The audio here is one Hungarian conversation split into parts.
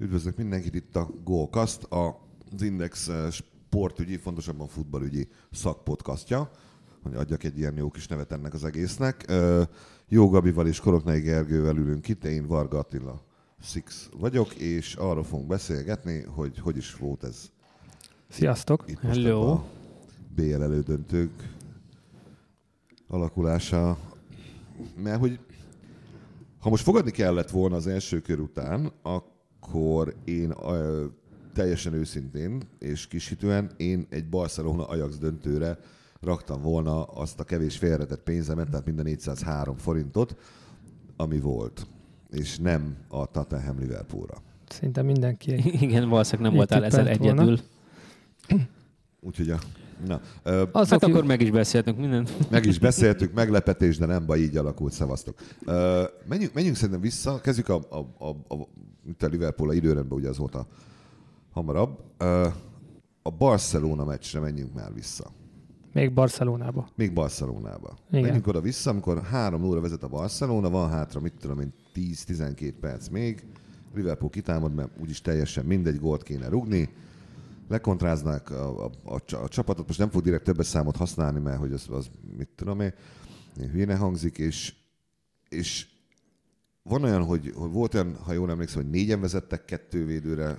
Üdvözlök mindenkit itt a Golkast, az Index eh, sportügyi, fontosabban futballügyi szakpodcastja, hogy adjak egy ilyen jó kis nevet ennek az egésznek. Eh, jó Gabival és Koroknai Gergővel ülünk itt, én Varga Attila Six vagyok, és arról fogunk beszélgetni, hogy hogy is volt ez. Sziasztok! Itt most Hello. a BL elődöntők alakulása. Mert hogy ha most fogadni kellett volna az első kör után, akkor én ö, teljesen őszintén és kishitően én egy Barcelona Ajax döntőre raktam volna azt a kevés félretett pénzemet, tehát minden 403 forintot, ami volt. És nem a Tottenham Liverpoolra. Szinte mindenki. Igen, valószínűleg nem voltál ezzel volna. egyedül. Úgyhogy a, na, ö, Az, Hát akkor meg is beszéltünk mindent. Meg is beszéltük, meglepetés, de nem baj, így alakult, szevasztok. Uh, menjünk, menjünk szerintem vissza, kezdjük a, a, a, a, itt a Liverpool a időrendben, ugye az volt a hamarabb. Uh, a Barcelona meccsre menjünk már vissza. még Barcelonába. Még Barcelonába. Igen. Menjünk oda vissza, amikor 3 óra vezet a Barcelona, van hátra, mit tudom én, 10-12 perc még. Liverpool kitámad, mert úgyis teljesen mindegy, gólt kéne rugni. Lekontráznák a, a, a, a csapatot, most nem fog direkt többes számot használni, mert hogy az, az mit tudom én, hülyéne hangzik, és, és van olyan, hogy, hogy volt olyan, ha jól emlékszem, hogy négyen vezettek kettő védőre,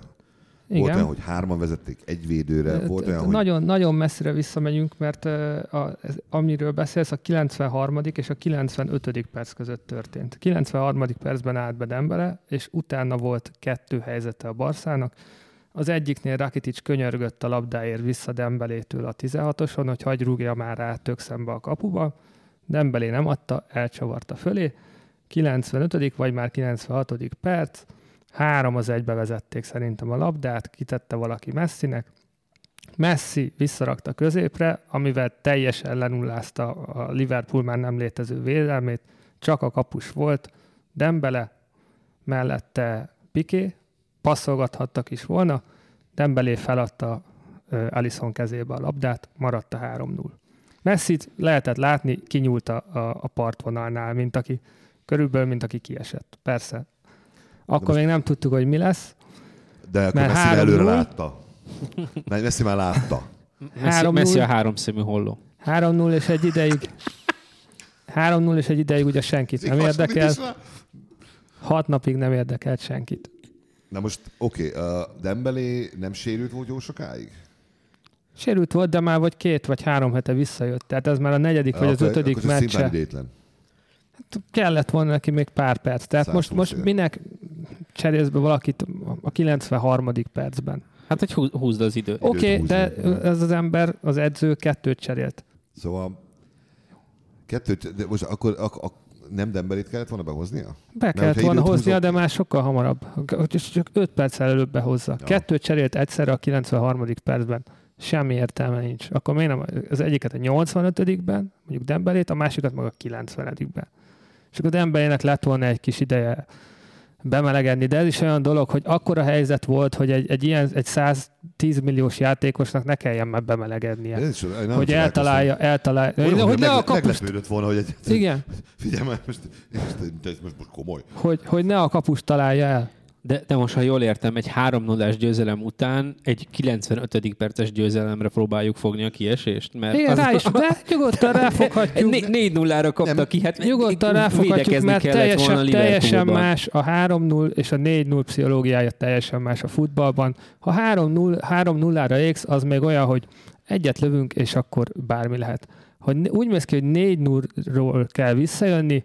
volt Igen. olyan, hogy hárman vezették egy védőre, volt olyan, hogy nagyon, nagyon messzire visszamegyünk, mert a, ez, amiről beszélsz, a 93. és a 95. perc között történt. 93. percben állt be Dembele, és utána volt kettő helyzete a Barszának. Az egyiknél Rakitic könyörgött a labdáért vissza Dembelétől a 16-oson, hogy hagy rúgja már rá tök szembe a kapuba. Dembelé nem adta, elcsavarta fölé. 95. vagy már 96. perc, három az egybe vezették szerintem a labdát, kitette valaki Messinek, Messi visszarakta középre, amivel teljesen lenullázta a Liverpool már nem létező védelmét, csak a kapus volt, Dembele, mellette Piqué, passzolgathattak is volna, Dembelé feladta Alisson kezébe a labdát, maradt a 3-0. Messit lehetett látni, kinyúlt a, a, partvonalnál, mint aki, körülbelül, mint aki kiesett. Persze. Akkor most- még nem tudtuk, hogy mi lesz. de akkor mert Messi már előre 3-0. látta. Mert Messi már látta. Messi, 3-0. Messi a háromszemű holló. 3-0 és egy ideig 3-0 és egy ideig ugye senkit nem érdekel. Hat napig nem érdekelt senkit. Na most, oké, okay, uh, Dembélé nem sérült volt jó sokáig? Sérült volt, de már vagy két vagy három hete visszajött. Tehát ez már a negyedik vagy az Akkor- ötödik akkor meccse. idétlen. Kellett volna neki még pár perc. Tehát most, 120 most éve. minek cserélsz be valakit a 93. percben? Hát, hogy hú- húzd az időt. Oké, okay, de ez az ember, az edző kettőt cserélt. Szóval kettőt, de most akkor ak, ak, nem Dembélét kellett volna behoznia? Be kellett hogyha volna hoznia, húzott- de már sokkal hamarabb. Csak 5 perccel előbb behozza. Ja. Kettőt cserélt egyszerre a 93. percben. Semmi értelme nincs. Akkor miért nem az egyiket a 85-ben, mondjuk Dembelét, a másikat meg a 90-ben. És akkor Dembelének lett volna egy kis ideje bemelegedni, de ez is olyan dolog, hogy akkora helyzet volt, hogy egy, egy ilyen, egy 110 milliós játékosnak ne kelljen már bemelegednie. Ez is, nem hogy eltalálja, eltalálja. Olyan, hogy ne a kapust, Meglepődött volna, hogy egy... igen, Figyelj már, most, most, most, most komoly. hogy, hogy ne a kapust találja el. De, de most, ha jól értem, egy 3 0 győzelem után egy 95. perces győzelemre próbáljuk fogni a kiesést. Mert Igen, rá is, de nyugodtan ráfoghatjuk. Né- 4 0 kapta Nem. ki, hát Nyugodtan ráfoghatjuk, mert teljesen, volna teljesen más a 3-0 és a 4-0 pszichológiája teljesen más a futballban. Ha 3-0, 3-0-ra égsz, az még olyan, hogy egyet lövünk, és akkor bármi lehet. Ha n- úgy mész ki, hogy 4-0-ról kell visszajönni,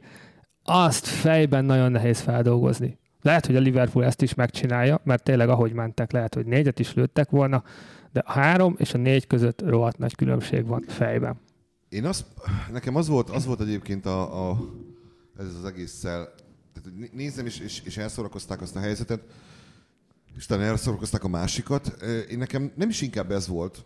azt fejben nagyon nehéz feldolgozni. Lehet, hogy a Liverpool ezt is megcsinálja, mert tényleg ahogy mentek, lehet, hogy négyet is lőttek volna, de a három és a négy között rohadt nagy különbség van fejben. Én azt, nekem az volt, az volt egyébként a, a ez az egésszel, tehát nézem és, és, és elszorakozták azt a helyzetet, és utána elszorakozták a másikat. Én nekem nem is inkább ez volt,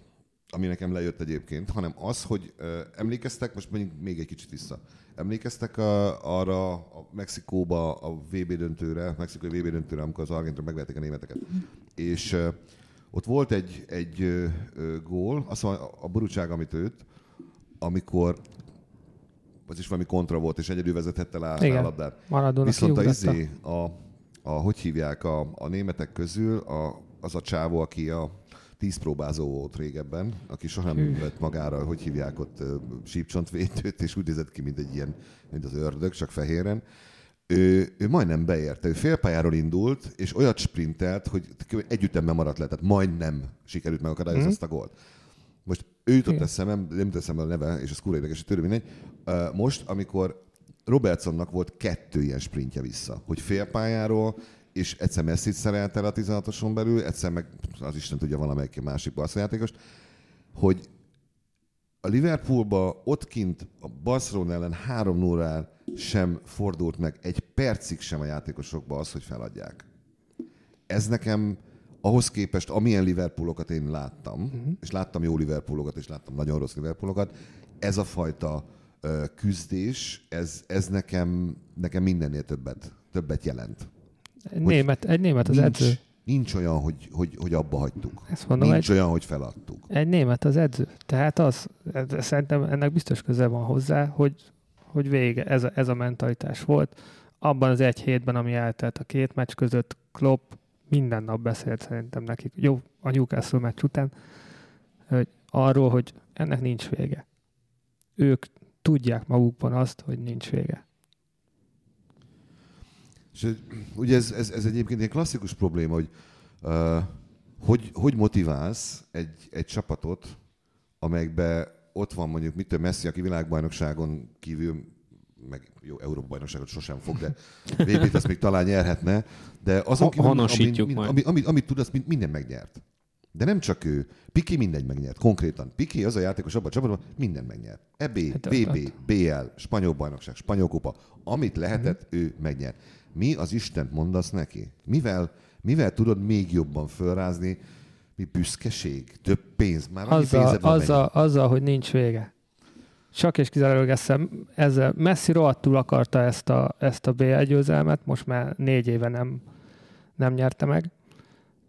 ami nekem lejött egyébként, hanem az, hogy ö, emlékeztek, most mondjuk még egy kicsit vissza, emlékeztek a, arra a Mexikóba a VB döntőre, mexikai VB döntőre, amikor az argentinok megverték a németeket. És ö, ott volt egy, egy ö, ö, gól, azt mondja, a Borucság, amit őt, amikor az is valami kontra volt, és egyedül vezethette le a labdát. Maradona Viszont a, izé, a, a hogy hívják a, a németek közül, a, az a csávó, aki a tíz próbázó volt régebben, aki soha nem vett magára, hogy hívják ott sípcsontvédőt, és úgy nézett ki, mint egy ilyen, mint az ördög, csak fehéren. Ő, ő majdnem beérte, ő félpályáról indult, és olyat sprintelt, hogy együttemben maradt le, tehát majdnem sikerült megakadályozni mm. ezt a gólt. Most ő jutott eszembe, nem teszem a neve, és az kurva érdekes, hogy mindegy. Most, amikor Robertsonnak volt kettő ilyen sprintje vissza, hogy félpályáról és egyszer messzit szerelt el a 16-oson belül, egyszer meg az Isten tudja valamelyik másik játékost, hogy a Liverpoolba ott kint a Barcelona ellen 3 0 sem fordult meg egy percig sem a játékosokba az, hogy feladják. Ez nekem ahhoz képest, amilyen Liverpoolokat én láttam, uh-huh. és láttam jó Liverpoolokat, és láttam nagyon rossz Liverpoolokat, ez a fajta uh, küzdés, ez, ez nekem, nekem mindennél többet, többet jelent. Egy német, egy német az nincs, edző. Nincs olyan, hogy, hogy, hogy abba hagytuk. Ezt mondom, nincs egy, olyan, hogy feladtuk. Egy német az edző. Tehát az, ez, szerintem ennek biztos köze van hozzá, hogy, hogy vége, ez a, ez a mentalitás volt. Abban az egy hétben, ami eltelt a két meccs között, Klopp minden nap beszélt szerintem nekik, jó, a Newcastle meccs után, hogy arról, hogy ennek nincs vége. Ők tudják magukban azt, hogy nincs vége. És ugye ez, ez, ez egyébként egy klasszikus probléma, hogy uh, hogy, hogy motiválsz egy, egy csapatot, amelyikbe ott van mondjuk mitől Messi, aki világbajnokságon kívül meg jó, Európa bajnokságot sosem fog, de vb ezt még talán nyerhetne, de azon kívül, ami, ami, ami, ami, amit tud, azt minden megnyert. De nem csak ő. Piki minden megnyert, konkrétan. Piki az a játékos abban a csapatban, minden megnyert. EB, hát, BB, BL, spanyol bajnokság, spanyol kupa. Amit lehetett, uh-huh. ő megnyert. Mi az Istent mondasz neki? Mivel, mivel tudod még jobban fölrázni? Mi büszkeség? Több pénz? Már azzal, azzal, azzal, hogy nincs vége. Csak és kizárólag eszem, ezzel Messi rohadtul akarta ezt a, ezt a BL győzelmet, most már négy éve nem, nem nyerte meg.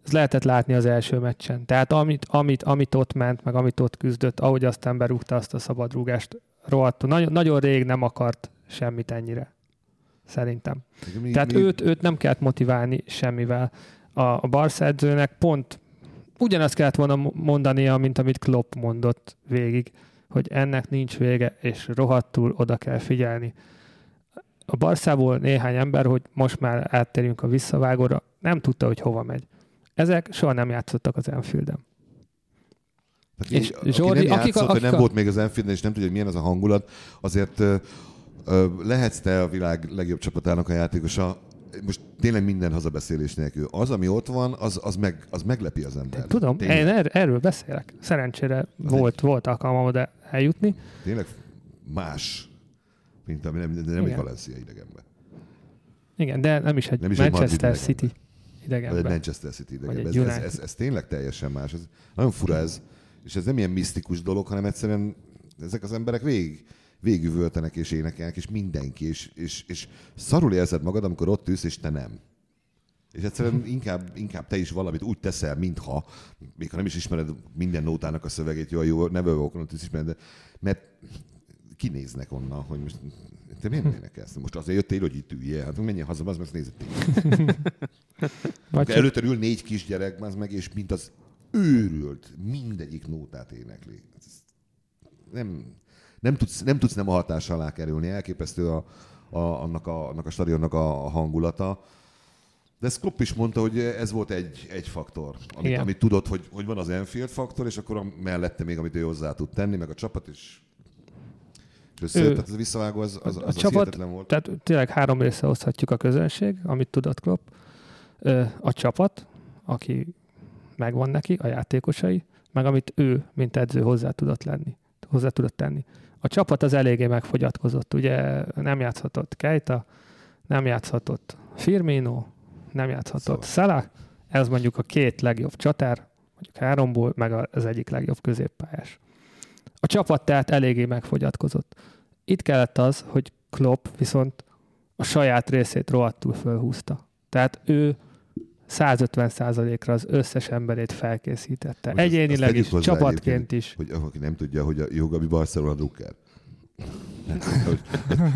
Ez lehetett látni az első meccsen. Tehát amit, amit, amit ott ment, meg amit ott küzdött, ahogy aztán berúgta azt a szabadrúgást, rohadtul. Nagyon, nagyon rég nem akart semmit ennyire. Szerintem. Mi, Tehát mi... Őt, őt nem kellett motiválni semmivel. A, a Barca edzőnek pont ugyanazt kellett volna mondania, mint amit Klopp mondott végig hogy ennek nincs vége, és rohadtul oda kell figyelni. A Barszából néhány ember, hogy most már áttérjünk a visszavágóra, nem tudta, hogy hova megy. Ezek soha nem játszottak az Enfielden. és aki Zsordi, nem játszott, akik, akik, nem volt még az Enfielden, és nem tudja, hogy milyen az a hangulat, azért lehetsz te a világ legjobb csapatának a játékosa, most tényleg minden hazabeszélés nélkül. Az, ami ott van, az, az, meg, az meglepi az ember. Tudom, tényleg. én er, erről beszélek. Szerencsére volt, egy... volt alkalmam oda eljutni. Tényleg más, mint ami nem, nem egy Valencia idegenben. Igen, de nem is egy nem is Manchester egy City idegenben. Vagy egy Manchester City idegenben. Ez, ez, ez, ez, tényleg teljesen más. Ez, nagyon fura ez. És ez nem ilyen misztikus dolog, hanem egyszerűen ezek az emberek végig végigüvöltenek és énekelnek, és mindenki, és, és, és szarul érzed magad, amikor ott ülsz, és te nem. És egyszerűen inkább, inkább te is valamit úgy teszel, mintha, még ha nem is ismered minden nótának a szövegét, jó, jó, walk on ismered, de, mert kinéznek onnan, hogy most te miért énekelsz? Most azért jöttél, hogy itt üljél. Hát menjél haza, az meg nézett Vagy előtte ül négy kisgyerek, az meg, és mint az őrült, mindegyik nótát énekli. Nem, nem tudsz, nem tudsz nem a hatás alá kerülni. Elképesztő a, a, annak, a, annak a stadionnak a, a hangulata. De Klopp is mondta, hogy ez volt egy, egy faktor, amit, amit tudott, hogy, hogy van az Enfield faktor, és akkor a mellette még, amit ő hozzá tud tenni, meg a csapat is. És össze, ő, tehát ez a visszavágó az, az, az, a az csapat, volt. Tehát tényleg három része oszthatjuk a közönség, amit tudott Klopp. A csapat, aki megvan neki, a játékosai, meg amit ő, mint edző hozzá tudott lenni, hozzá tudott tenni a csapat az eléggé megfogyatkozott. Ugye nem játszhatott Keita, nem játszhatott Firmino, nem játszhatott szóval. Salah, ez mondjuk a két legjobb csatár, mondjuk háromból, meg az egyik legjobb középpályás. A csapat tehát eléggé megfogyatkozott. Itt kellett az, hogy Klopp viszont a saját részét rohadtul fölhúzta. Tehát ő 150%-ra az összes emberét felkészítette. Most Egyénileg is, csapatként is. Hogy aki nem tudja, hogy a Jogabi Barcelona drukker.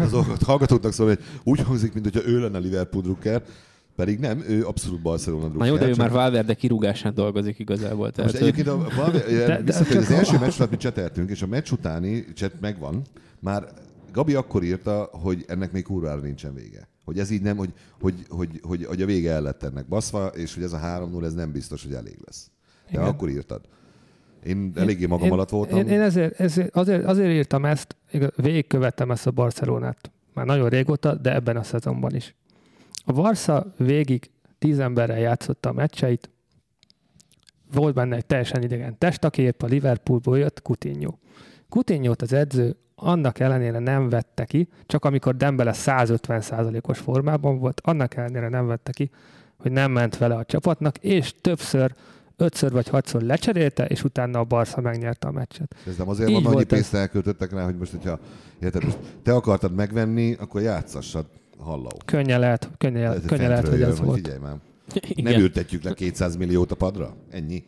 Az hallgatóknak szól, hogy úgy hangzik, mint hogyha ő lenne Liverpool drukker. Pedig nem, ő abszolút Barcelona Na jó, de ő már Valverde kirúgásán dolgozik igazából. Tehát, Most egyébként a, Valverde, de, de, az első meccs után mi cseteltünk, és a meccs utáni cset megvan, már Gabi akkor írta, hogy ennek még kurvára nincsen vége. Hogy ez így nem, hogy, hogy, hogy, hogy, hogy a vége el lett ennek baszva, és hogy ez a 3-0, ez nem biztos, hogy elég lesz. De Igen. akkor írtad. Én eléggé magam én, alatt voltam. Én, én ezért, ezért, azért, azért írtam ezt, végigkövettem ezt a Barcelonát. Már nagyon régóta, de ebben a szezonban is. A Varsza végig tíz emberrel játszotta a meccseit, volt benne egy teljesen idegen test, aki épp a Liverpoolból jött, Coutinho. coutinho az edző annak ellenére nem vette ki, csak amikor Dembele 150%-os formában volt, annak ellenére nem vette ki, hogy nem ment vele a csapatnak, és többször ötször vagy hatszor lecserélte, és utána a Barca megnyerte a meccset. Ez nem azért Így van, annyi pénzt elköltöttek rá, hogy most, hogyha érted, most te akartad megvenni, akkor játszassad. Halló. Könnyen lehet, könnyen, könnyen lehet hogy ez volt. Figyelj már. Igen. Nem ültetjük le 200 milliót a padra? Ennyi?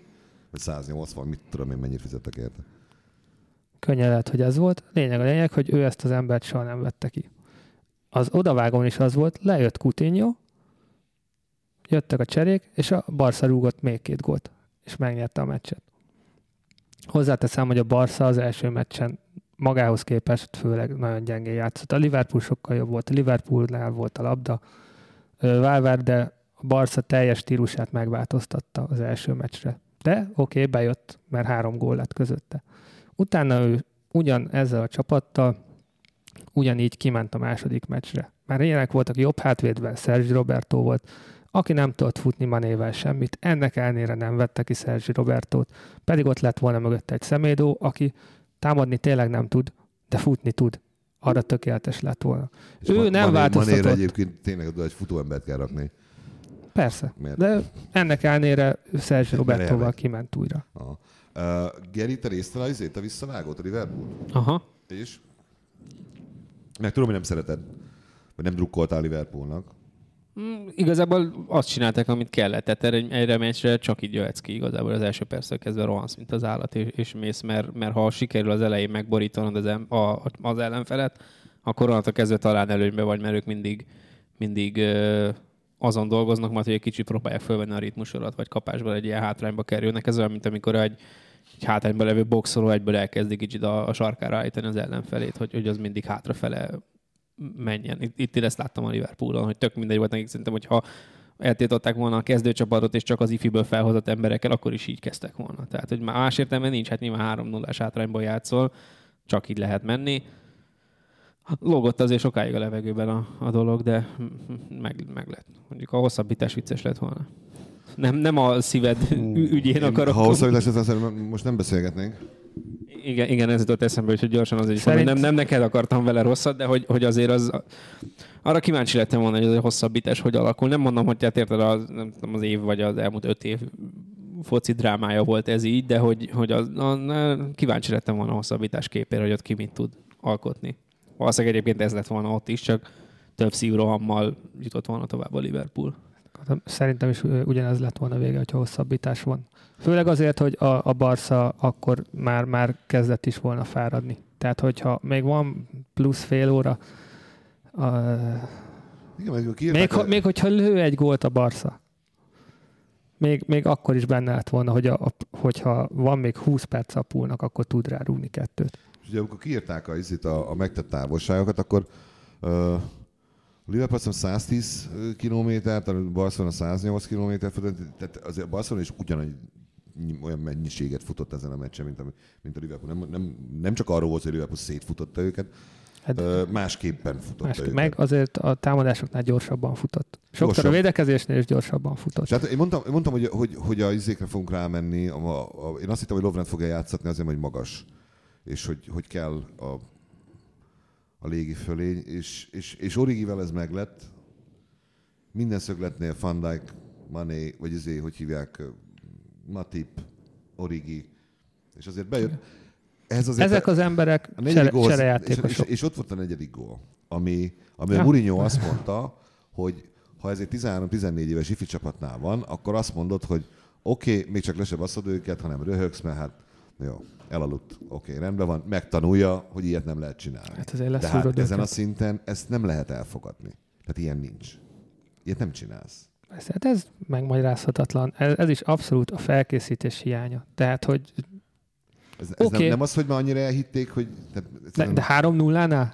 Vagy 180, mit tudom én, mennyit fizettek érte? Könnyen lehet, hogy ez volt. Lényeg a lényeg, hogy ő ezt az embert soha nem vette ki. Az odavágón is az volt, lejött Coutinho, jöttek a cserék, és a Barca rúgott még két gólt, és megnyerte a meccset. Hozzáteszem, hogy a Barca az első meccsen magához képest főleg nagyon gyengén játszott. A Liverpool sokkal jobb volt, a Liverpoolnál volt a labda. Valverde a Barca teljes stílusát megváltoztatta az első meccsre. De oké, okay, bejött, mert három gól lett közötte. Utána ő ugyan ezzel a csapattal ugyanígy kiment a második meccsre. Már ilyenek voltak jobb hátvédben, Sergi Roberto volt, aki nem tudott futni Manével semmit, ennek ellenére nem vette ki Sergi Robertót, pedig ott lett volna mögött egy szemédó, aki támadni tényleg nem tud, de futni tud. Arra tökéletes lett volna. És ő man, nem Mané, változtatott. Manére egyébként tényleg egy futóembert kell rakni. Persze, Miért? de ennek ellenére Sergi Robertóval kiment újra. Aha. Geri, te részt a visszavágott a Liverpool? Aha. És? Meg tudom, hogy nem szereted, vagy nem drukkoltál Liverpoolnak. Mm, igazából azt csinálták, amit kellett. Tehát erre, erre meccsre csak így jöhetsz ki igazából az első perctől kezdve rohansz, mint az állat, és, és mész, mert, mert ha sikerül az elején megborítanod az, em, a, az ellenfelet, akkor onnantól kezdve talán előnybe vagy, mert ők mindig, mindig ö, azon dolgoznak, majd hogy egy kicsit próbálják fölvenni a ritmusodat, vagy kapásból egy ilyen hátrányba kerülnek. Ez olyan, mint amikor egy, egy hátrányban levő boxoló egyből elkezdi kicsit a, a sarkára állítani az ellenfelét, hogy, hogy az mindig hátrafele menjen. Itt, itt ezt láttam a Liverpoolon, hogy tök mindegy volt nekik, szerintem, hogyha eltiltották volna a kezdőcsapatot, és csak az ifiből felhozott emberekkel, akkor is így kezdtek volna. Tehát, hogy más értelme nincs, hát nyilván 3 0 hátrányból játszol, csak így lehet menni. Lógott azért sokáig a levegőben a, a dolog, de meg, meg lett. Mondjuk a hosszabbítás vicces lett volna. Nem, nem a szíved ügyén akarok. Ha hosszabbítás lesz, most nem beszélgetnénk. Igen, igen, ez jutott eszembe, hogy gyorsan azért Szerint... nem, nem neked akartam vele rosszat, de hogy, hogy azért az... Arra kíváncsi lettem volna, hogy az a hosszabbítás hogy alakul. Nem mondom, hogy hát érted az, nem tudom, az év vagy az elmúlt öt év foci drámája volt ez így, de hogy, hogy az, a, kíváncsi lettem volna a hosszabbítás képére, hogy ott ki mit tud alkotni. Valószínűleg egyébként ez lett volna ott is, csak több szívrohammal jutott volna tovább a Liverpool. Szerintem is ugyanez lett volna vége, hogyha hosszabbítás van. Főleg azért, hogy a, a Barca akkor már, már kezdett is volna fáradni. Tehát, hogyha még van plusz fél óra, a, Igen, még, még, ha, még hogyha lő egy gólt a Barca, még, még akkor is benne lett volna, hogy a, a, hogyha van még 20 perc a púlnak, akkor tud rá rúgni kettőt. És ugye amikor kiírták a, a, a megtett távolságokat, akkor uh, Liverpool 110 kilométert, a Barcelona 108 kilométer tehát azért a Barcelona is ugyanannyi olyan mennyiséget futott ezen a meccsen, mint a, mint a Liverpool. Nem, nem, nem csak arról volt, hogy a Liverpool szétfutotta őket, Hát, másképpen futott másképp, őket. Meg azért a támadásoknál gyorsabban futott. Sokszor Gyorsabb. a védekezésnél is gyorsabban futott. Tehát én mondtam, én mondtam hogy, hogy, hogy a izékre fogunk rámenni. A, a, én azt hittem, hogy Lovren fogja játszatni azért, hogy magas. És hogy, hogy kell a a légi fölény, és, és, és Origivel ez meglett. Minden szögletnél Van Dijk, Mané, vagy izé, hogy hívják, Matip, Origi, és azért bejött. Ez azért Ezek az emberek a csere, gól, és, és, és, ott volt a negyedik gól, ami, ami ja. a Mourinho azt mondta, hogy ha ez egy 13-14 éves ifi csapatnál van, akkor azt mondod, hogy oké, okay, még csak le sem őket, hanem röhögsz, mert hát jó, elaludt. Oké, okay, rendben van. Megtanulja, hogy ilyet nem lehet csinálni. Hát azért De hát ezen a szinten ezt nem lehet elfogadni. Tehát ilyen nincs. Ilyet nem csinálsz. Persze, hát ez megmagyarázhatatlan. Ez, ez is abszolút a felkészítés hiánya. Tehát, hogy Ez, ez Oké. nem, nem az, hogy már annyira elhitték, hogy... Tehát, de, egyszerűen- de 3-0-nál?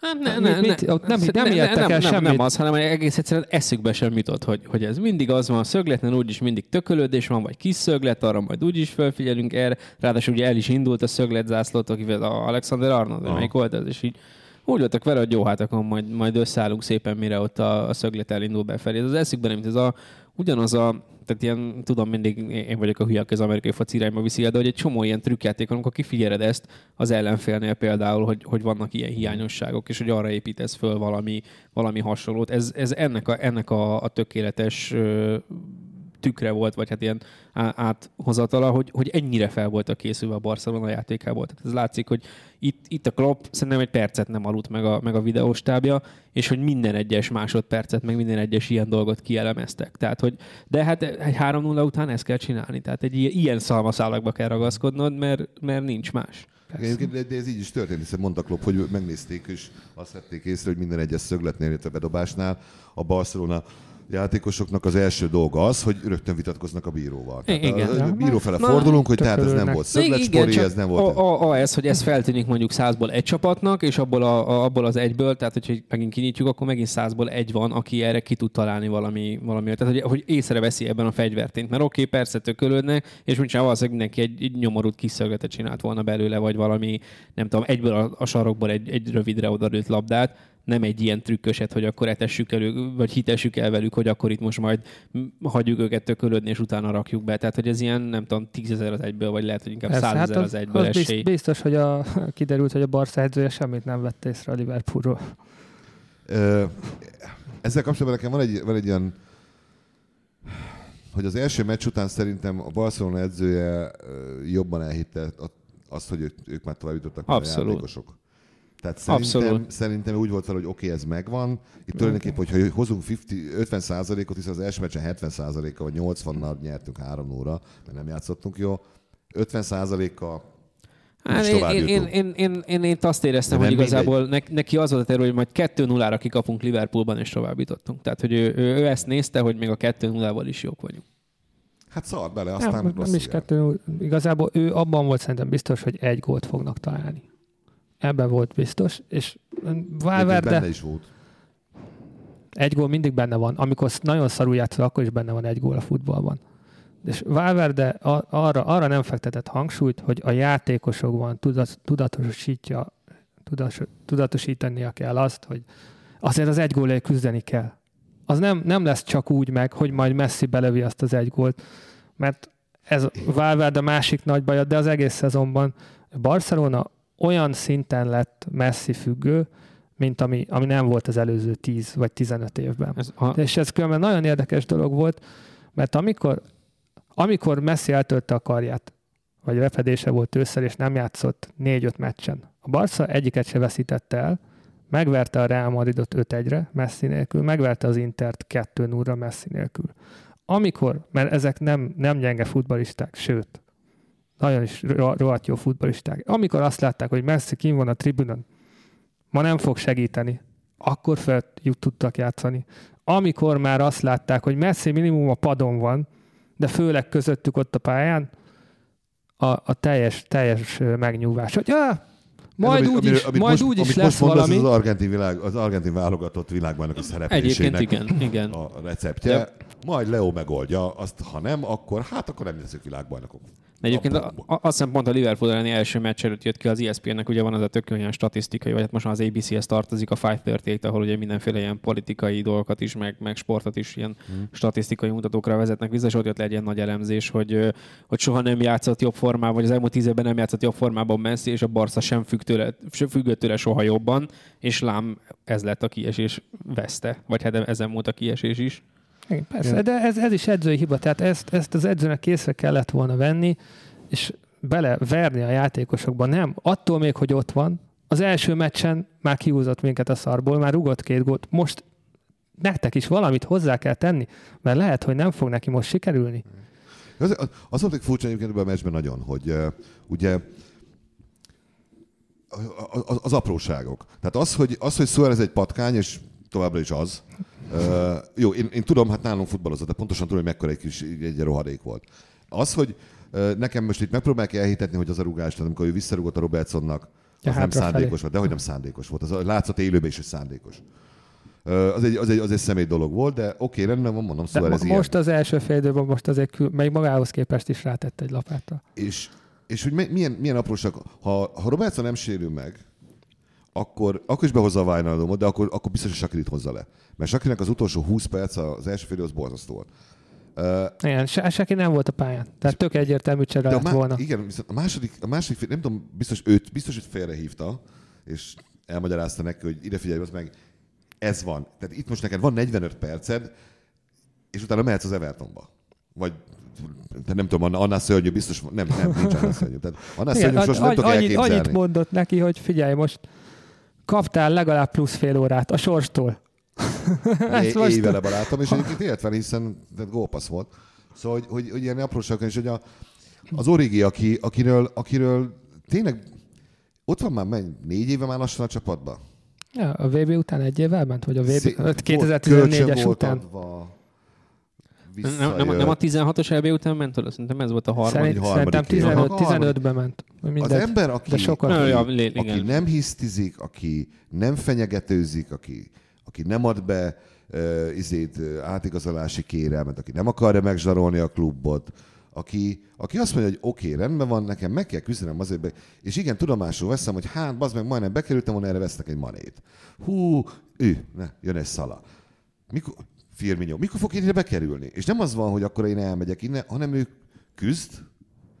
Hát ne- ne- mit- ott nem- nem ijedtek el nem, semmit. Nem az, hanem egész egyszerűen eszükbe sem jutott, hogy, hogy ez mindig az van, a szögleten úgyis mindig tökölődés van, vagy kis szöglet, arra majd úgyis felfigyelünk erre. Ráadásul ugye el is indult a szöglet zászlót, akivel a Alexander Arnold, Aha. melyik volt ez, és így úgy voltak vele, hogy jó, hát akkor majd, majd összeállunk szépen, mire ott a, a szöglet elindul befelé. Ez az eszükben nem, ez a, ugyanaz a, tehát ilyen, tudom, mindig én vagyok a hülye, aki az amerikai foci irányba viszi el, de hogy egy csomó ilyen trükkjáték amikor kifigyeled ezt az ellenfélnél például, hogy, hogy vannak ilyen hiányosságok, és hogy arra építesz föl valami, valami hasonlót. Ez, ez ennek, a, ennek a, a tökéletes tükre volt, vagy hát ilyen áthozatala, hogy, hogy ennyire fel voltak készülve a Barcelona játékából. Tehát ez látszik, hogy itt, itt a Klopp szerintem egy percet nem aludt meg a, meg a videóstábja, és hogy minden egyes másodpercet, meg minden egyes ilyen dolgot kielemeztek. Tehát, hogy, de hát egy 3-0 után ezt kell csinálni. Tehát egy ilyen, ilyen szalmaszálakba kell ragaszkodnod, mert, mert nincs más. Egyébként, de- de ez így is történt, hiszen mondta Klopp, hogy megnézték, és azt vették észre, hogy minden egyes szögletnél, illetve bedobásnál a Barcelona játékosoknak az első dolga az, hogy rögtön vitatkoznak a bíróval. Tehát Igen. A, a bíró fele Na, fordulunk, hogy tehát ez nem volt szögletspori, ez nem volt... A, a, a, ez, hogy ez feltűnik mondjuk százból egy csapatnak, és abból, a, a, abból az egyből, tehát hogyha megint kinyitjuk, akkor megint százból egy van, aki erre ki tud találni valami, valami tehát hogy, hogy észreveszi ebben a fegyvertényt. Mert oké, okay, persze tökölődnek, és mint sem valószínűleg mindenki egy, egy nyomorult kis szögletet csinált volna belőle, vagy valami, nem tudom, egyből a, a sarokból egy, egy rövidre odarőtt labdát, nem egy ilyen trükköset, hogy akkor etessük elő, vagy hitessük el velük, hogy akkor itt most majd hagyjuk őket tökölődni, és utána rakjuk be. Tehát, hogy ez ilyen, nem tudom, tízezer az egyből, vagy lehet, hogy inkább Persze, százezer hát az egyből az esély. bizt- biztos, hogy a, kiderült, hogy a Barca edzője semmit nem vett észre a Liverpoolról. Ö, Ezzel kapcsolatban nekem van egy, van egy olyan, hogy az első meccs után szerintem a Barcelona edzője jobban elhitte azt, hogy ők, ők már tovább jutottak, a játékosok. Tehát szerintem, Abszolút. szerintem úgy volt vele, hogy oké, okay, ez megvan. Itt tulajdonképpen, hogyha hozunk 50, 50 százalékot, hiszen az első meccsen 70 százaléka, vagy 80-nal nyertünk 3 óra, mert nem játszottunk jó. 50 százaléka Hát én, én, én, én, én, én, én azt éreztem, De hogy igazából ne, neki az volt a terve, hogy majd 2-0-ra kikapunk Liverpoolban, és tovább jutottunk. Tehát, hogy ő, ő, ő ezt nézte, hogy még a 2-0-val is jók vagyunk. Hát szart bele, aztán nem, nem is kettő, igazából ő abban volt szerintem biztos, hogy egy gólt fognak találni. Ebben volt biztos, és Valverde Benne is volt. egy gól mindig benne van. Amikor nagyon szarul játszol, akkor is benne van egy gól a futballban. És Valverde arra, arra nem fektetett hangsúlyt, hogy a játékosokban tudat, tudatosítja, tudatos, tudatosítania kell azt, hogy azért az egy gólért küzdeni kell. Az nem, nem lesz csak úgy meg, hogy majd Messi belövi azt az egy gólt, mert ez Valverde másik nagy baja, de az egész szezonban Barcelona olyan szinten lett Messi függő, mint ami, ami nem volt az előző 10 vagy 15 évben. Ez a, És ez különben nagyon érdekes dolog volt, mert amikor, amikor Messi eltölte a karját, vagy repedése volt ősszel, és nem játszott 4-5 meccsen. A Barca egyiket se veszítette el, megverte a Real Madridot 5-1-re Messi nélkül, megverte az Intert 2-0-ra Messi nélkül. Amikor, mert ezek nem, nem gyenge futbalisták, sőt, nagyon is ro- rohadt jó futbalisták. Amikor azt látták, hogy Messi kim van a tribünön, ma nem fog segíteni, akkor fel tudtak játszani. Amikor már azt látták, hogy Messi minimum a padon van, de főleg közöttük ott a pályán, a, a teljes, teljes ö, megnyugvás, hogy ah, majd Ez, ami- úgy amiről- is, amit majd most, úgy is amit lesz most mondasz, valami. Ez az argentin, világ, az argentin válogatott világbajnoki egyébként szereplésének igen, igen. a receptje. Majd Leo megoldja, azt ha nem, akkor hát akkor nem leszünk világbajnokok. De egyébként a, a, azt hiszem pont a Liverpool elleni első meccs előtt jött ki az ESPN-nek, ugye van az a tök olyan statisztikai, vagy hát most már az ABC-hez tartozik a 538, ahol ugye mindenféle ilyen politikai dolgokat is, meg, meg sportot is ilyen hmm. statisztikai mutatókra vezetnek vissza, és ott jött le egy ilyen nagy elemzés, hogy, hogy soha nem játszott jobb formában, vagy az elmúlt tíz évben nem játszott jobb formában Messi, és a Barca sem függ tőle, függött tőle soha jobban, és lám ez lett a kiesés veszte, vagy hát ezen volt a kiesés is. Igen, persze, de ez, ez is edzői hiba, tehát ezt, ezt az edzőnek készre kellett volna venni, és beleverni a játékosokba. Nem, attól még, hogy ott van, az első meccsen már kihúzott minket a szarból, már rugott két gólt. Most nektek is valamit hozzá kell tenni, mert lehet, hogy nem fog neki most sikerülni. Az, az, az volt egy furcsa egyébként a meccsben nagyon, hogy uh, ugye az, az apróságok. Tehát az, hogy, az, hogy Suarez egy patkány, és továbbra is az. Uh, jó, én, én tudom, hát nálunk futballozott, de pontosan tudom, hogy mekkora egy kis egy rohadék volt. Az, hogy uh, nekem most itt megpróbálják elhitetni, hogy az a rugás, tehát amikor ő visszarúgott a Robertsonnak, Ja, az nem szándékos volt, de hogy nem szándékos volt. Az látszott élőben is, hogy szándékos. Az, egy, az, egy, az egy személy dolog volt, de oké, okay, rendben van, mondom, De szóval mo- ez most ilyen. az első fél időben most azért kül, még magához képest is rátett egy lapáttal. És, és hogy mi- milyen, milyen apróság, ha, ha Robertson nem sérül meg, akkor, akkor is behozza a Wijnaldumot, de akkor, akkor biztos, hogy Sakirit hozza le. Mert Sakirinek az utolsó 20 perc az első fél az borzasztó volt. Uh, Igen, se, senki nem volt a pályán. Tehát tök egyértelmű csere lett má- volna. igen, viszont a második, a második fél, nem tudom, biztos őt, biztos, hogy félrehívta, és elmagyarázta neki, hogy ide figyelj, az meg ez van. Tehát itt most neked van 45 perced, és utána mehetsz az Evertonba. Vagy te nem tudom, annál szörnyű, biztos, nem, nem, nincs annál szörnyű. Tehát annál szörnyű, Igen, most nem anny- tudok elképzelni. annyit mondott neki, hogy figyelj, most kaptál legalább plusz fél órát a sorstól. É, Ezt most- élj vele barátom, és egyébként vele, hiszen gólpassz volt. Szóval, hogy, hogy, hogy ilyen apróságokon is, hogy a, az Origi, aki, akiről, akiről tényleg ott van már mennyi, négy éve már lassan a csapatban. Ja, a VB után egy évvel ment, vagy a VB, Szé- volt- kölcsön 2014-es volt után? Adva, Nem, nem, nem a 16-os EB után ment oda? Szerintem ez volt a harmadik. Szerint, harmadik szerintem év. 15, A harmadik. 15-ben ment. Vagy Az Mindegy. ember, aki, De sokat. aki, Ja, aki nem hisztizik, aki nem fenyegetőzik, aki, aki nem ad be uh, izét, uh, átigazolási kérelmet, aki nem akarja megzsarolni a klubot, aki, aki azt mondja, hogy oké, okay, rendben van, nekem meg kell küzdenem azért, be, és igen, tudomásul veszem, hogy hát, bazd meg, majdnem bekerültem volna, erre vesznek egy manét. Hú, ő, ne, jön egy szala. Mikor, Firmino, mikor fog ide bekerülni? És nem az van, hogy akkor én elmegyek innen, hanem ő küzd,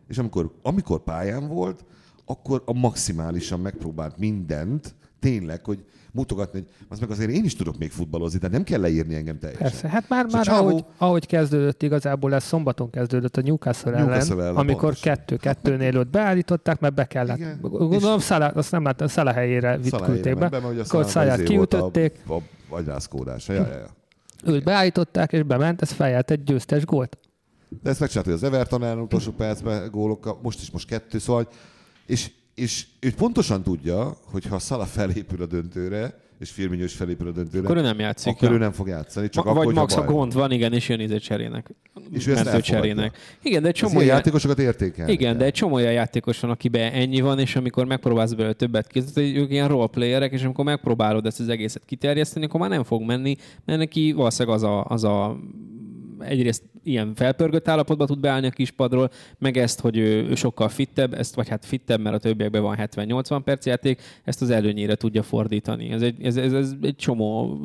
és amikor, amikor pályán volt, akkor a maximálisan megpróbált mindent, tényleg, hogy mutogatni, hogy az meg azért én is tudok még futballozni, de nem kell leírni engem teljesen. Persze, hát már, És a már csávó- ahogy, ahogy kezdődött, igazából ez szombaton kezdődött a Newcastle, Newcastle ellen, ellen, amikor kettő-kettőnél ott beállították, mert be kellett. Igen. Gondolom, Szala, azt nem láttam, Szala helyére küldték be. be, mert Akkor Szalát kiütötték, A, a agyrázkódása. Ja, ja, ja. Őt beállították, és bement, ez fejelt egy győztes gólt. De ezt megcsinálta az Everton ellen utolsó percben gólokkal, most is most kettő, szóval, és, és ő pontosan tudja, hogy ha Szala felépül a döntőre, és Firmino is felépül a döntőre, Akkor ő nem játszik. akkor ja. ő nem fog játszani, csak Ma, akkor, vagy max a gond van, igen, és jön izé cserének. És ő ezt cserének. Igen, de egy csomó ilyen ilyen, játékosokat értékel. igen, de egy csomó olyan játékos van, akiben ennyi van, és amikor megpróbálsz belőle többet készíteni, ők ilyen roleplayerek, és amikor megpróbálod ezt az egészet kiterjeszteni, akkor már nem fog menni, mert neki valószínűleg az a, az a egyrészt ilyen felpörgött állapotba tud beállni a kispadról, meg ezt, hogy ő, ő sokkal fittebb, ezt, vagy hát fittebb, mert a többiekben van 70-80 perc játék, ezt az előnyére tudja fordítani. Ez egy, ez, ez, ez egy csomó,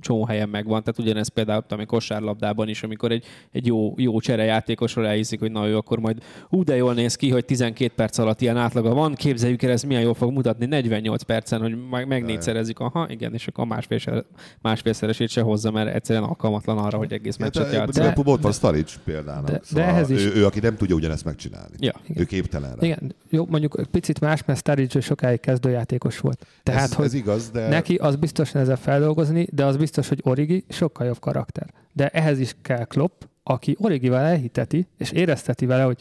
csomó helyen megvan. Tehát ugyanez például a kosárlabdában is, amikor egy, egy jó, jó cserejátékosról elhiszik, hogy na ő akkor majd ú, de jól néz ki, hogy 12 perc alatt ilyen átlaga van, képzeljük el, ez milyen jól fog mutatni 48 percen, hogy meg, megnégyszerezik, aha, igen, és akkor másfél, másfélszeresét se hozza, mert egyszerűen alkalmatlan arra, hogy egész meccset Hát, de, De- Liverpoolban ott van Staric például. de- de Szóval ehhez is- ő, ő, aki nem tudja ugyanezt megcsinálni. Ja. Ő képtelen rá. Igen, jó, mondjuk egy picit más, mert Sturridge sokáig kezdőjátékos volt. Tehát, ez, hogy ez igaz, de neki az biztos nehezebb feldolgozni, de az biztos, hogy Origi sokkal jobb karakter. De ehhez is kell Klopp, aki Origivel elhiteti, és érezteti vele, hogy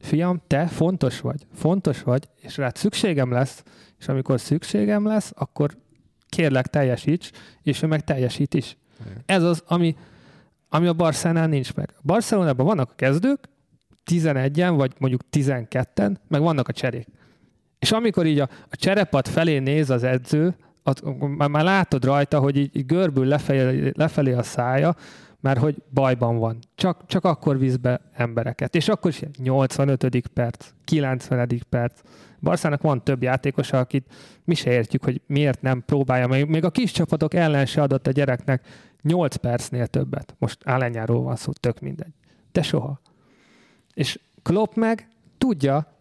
fiam, te fontos vagy, fontos vagy, és rád szükségem lesz, és amikor szükségem lesz, akkor kérlek teljesíts, és ő meg teljesít is. Ez az, ami, ami a Barcelonán nincs meg. Barcelonában vannak a kezdők, 11-en, vagy mondjuk 12-en, meg vannak a cserék. És amikor így a, a cserepad felé néz az edző, az, már, már látod rajta, hogy így, így görbül lefelé, lefelé a szája, mert hogy bajban van. Csak, csak akkor visz be embereket. És akkor is ilyen 85. perc, 90. perc. Barszának van több játékosa, akit mi se értjük, hogy miért nem próbálja. Még, még a kis csapatok ellen se adott a gyereknek 8 percnél többet. Most állenjáról van szó, tök mindegy. De soha. És Klopp meg tudja,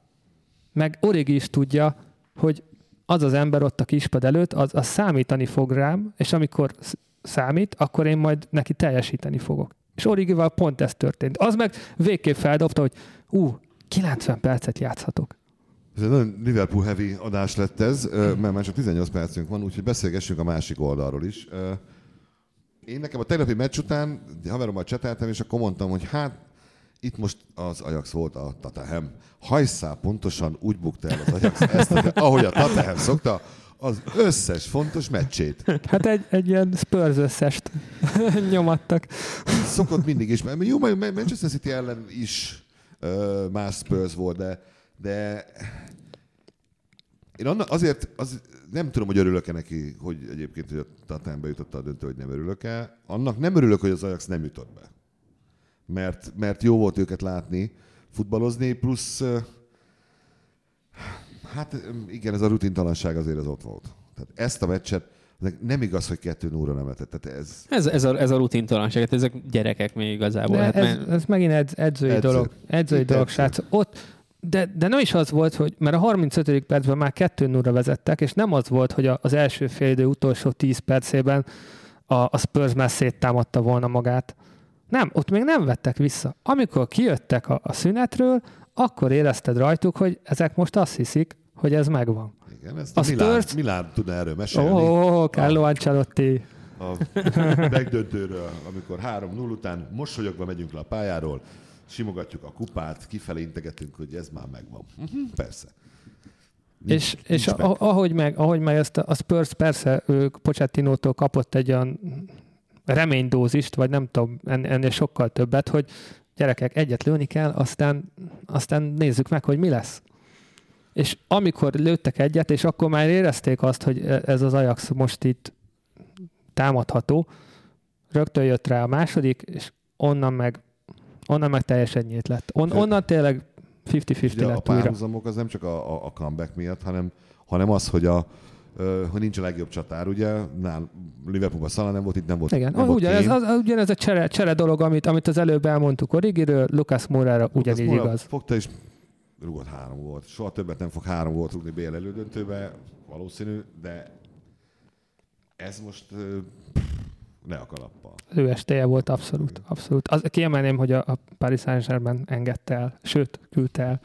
meg Origi is tudja, hogy az az ember ott a kispad előtt, az, az számítani fog rám, és amikor sz- számít, akkor én majd neki teljesíteni fogok. És Origival pont ez történt. Az meg végképp feldobta, hogy ú, 90 percet játszhatok. Ez egy nagyon Liverpool heavy adás lett ez, mert már csak 18 percünk van, úgyhogy beszélgessünk a másik oldalról is. Én nekem a tegnapi meccs után haverommal cseteltem, és akkor mondtam, hogy hát itt most az Ajax volt a Tatahem. Hajszál pontosan úgy bukta el az Ajax ezt, ahogy a Tatahem szokta, az összes fontos meccsét. Hát egy, egy ilyen Spurs összest nyomattak. Szokott mindig is. Mert Jó, Manchester City ellen is más Spurs volt, de, de én anna, azért az, nem tudom, hogy örülök-e neki, hogy egyébként hogy a Tatánba jutott a döntő, hogy nem örülök-e. Annak nem örülök, hogy az Ajax nem jutott be. Mert, mert jó volt őket látni, futballozni, plusz hát igen, ez a rutintalanság azért az ott volt. Tehát ezt a meccset nem igaz, hogy kettő óra nem letett. Tehát ez... Ez, ez, a, ez a rutintalanság, hát ezek gyerekek még igazából. De hát ez, mert... ez megint edz, edzői Edző. dolog. Edzői Itt dolog, edző. srác. Ott, de, de nem is az volt, hogy, mert a 35. percben már 2 0 vezettek, és nem az volt, hogy az első félidő utolsó 10 percében a, a Spurs már széttámadta volna magát. Nem, ott még nem vettek vissza. Amikor kijöttek a, a szünetről, akkor érezted rajtuk, hogy ezek most azt hiszik, hogy ez megvan. Igen, ezt A a Milán, Spurs- Milán tudna erről Ó, mesélni. oh, oh, Carlo Ancelotti. A megdöntőről, amikor 3-0 után mosolyogva megyünk le a pályáról, simogatjuk a kupát, kifelé integetünk, hogy ez már megvan. Mhm, Persze. Nincs- És, és nincs meg. a, ahogy meg, ahogy meg ezt a, a Spurs persze ők Pochettinótól kapott egy olyan reménydózist, vagy nem tudom, en- ennél sokkal többet, hogy gyerekek, egyet lőni kell, aztán, aztán nézzük meg, hogy mi lesz. És amikor lőttek egyet, és akkor már érezték azt, hogy e- ez az Ajax most itt támadható, rögtön jött rá a második, és onnan meg, onnan meg teljesen nyílt lett. On, onnan tényleg 50-50 Ugye a lett újra. párhuzamok az nem csak a, a, a comeback miatt, hanem, hanem az, hogy, a, hogy nincs a legjobb csatár. Ugye nál Liverpoolban Szala nem volt, itt nem volt. Igen, nem volt ugyanez, Kane. az, az, ugyanez a csere, csere dolog, amit, amit az előbb elmondtuk Origiről, Lucas Moura-ra ugyanígy Moura igaz. Fogta és rúgott három volt. Soha többet nem fog három volt rúgni BL elődöntőbe, valószínű, de ez most ne a kalappal. Az ő estéje volt abszolút. abszolút. Az, kiemelném, hogy a, a Paris Saint-Germain engedte el, sőt, küldte el.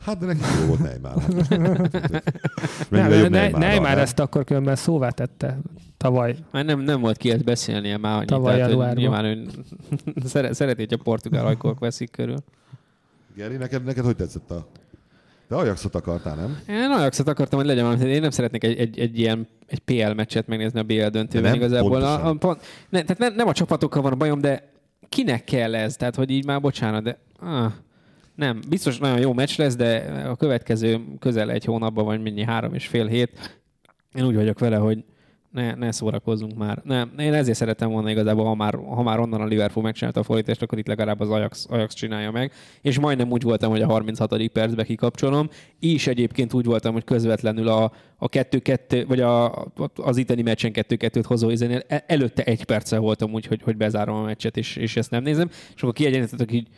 Hát de neki jó volt Neymar. Nem, ne, Neymar ezt akkor különben szóvá tette tavaly. Már nem, nem volt ki ezt beszélnie már annyit. Tavaly tehát, januárban. nyilván ő szeret, szereti, hogy a portugál ajkók veszik körül. Geri, neked, neked hogy tetszett a... De Ajaxot akartál, nem? Én Ajaxot akartam, hogy legyen valami. Én nem szeretnék egy, egy, egy ilyen egy PL meccset megnézni a BL döntőben nem, igazából. pontosan. A, a, pont, ne, tehát nem, nem a csapatokkal van a bajom, de kinek kell ez? Tehát, hogy így már bocsánat, de... Ah, nem, biztos nagyon jó meccs lesz, de a következő közel egy hónapban, vagy mennyi, három és fél hét, én úgy vagyok vele, hogy ne, ne szórakozzunk már. Nem, én ezért szeretem volna igazából, ha már, ha már onnan a Liverpool megcsinálta a fordítást, akkor itt legalább az Ajax, Ajax csinálja meg. És majdnem úgy voltam, hogy a 36. percbe kikapcsolom. És egyébként úgy voltam, hogy közvetlenül a, a 2-2, vagy a, az itteni meccsen 2-2-t hozó izénél el- előtte egy perccel voltam úgy, hogy, hogy bezárom a meccset, és, és ezt nem nézem. És akkor kiegyenlítettek így,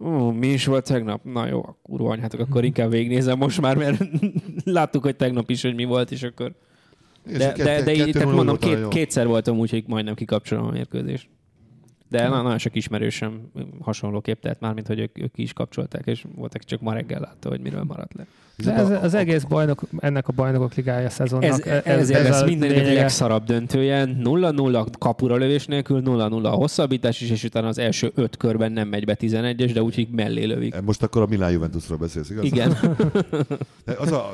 Ó, mi is volt tegnap? Na jó, kurva anyátok, akkor inkább végignézem most már, mert láttuk, hogy tegnap is, hogy mi volt, és akkor de, kettő- de, de így, kettő tehát mondom, két, jó. kétszer voltam úgy, hogy majdnem kikapcsolom a mérkőzést. De na, nagyon sok ismerősöm hasonlóképp tett már, mint hogy ők, ők ki is kapcsolták, és voltak csak ma reggel látta, hogy miről maradt le. De ez, az egész bajnok, ennek a bajnokok ligája szezonnak. Ez, ez, ez, ez ez a minden lényege. legszarabb döntője. 0-0 kapura lövés nélkül, 0-0 a hosszabbítás is, és utána az első öt körben nem megy be 11-es, de úgyhogy mellé lövik. Most akkor a Milán Juventusról beszélsz, igaz? Igen. Az a,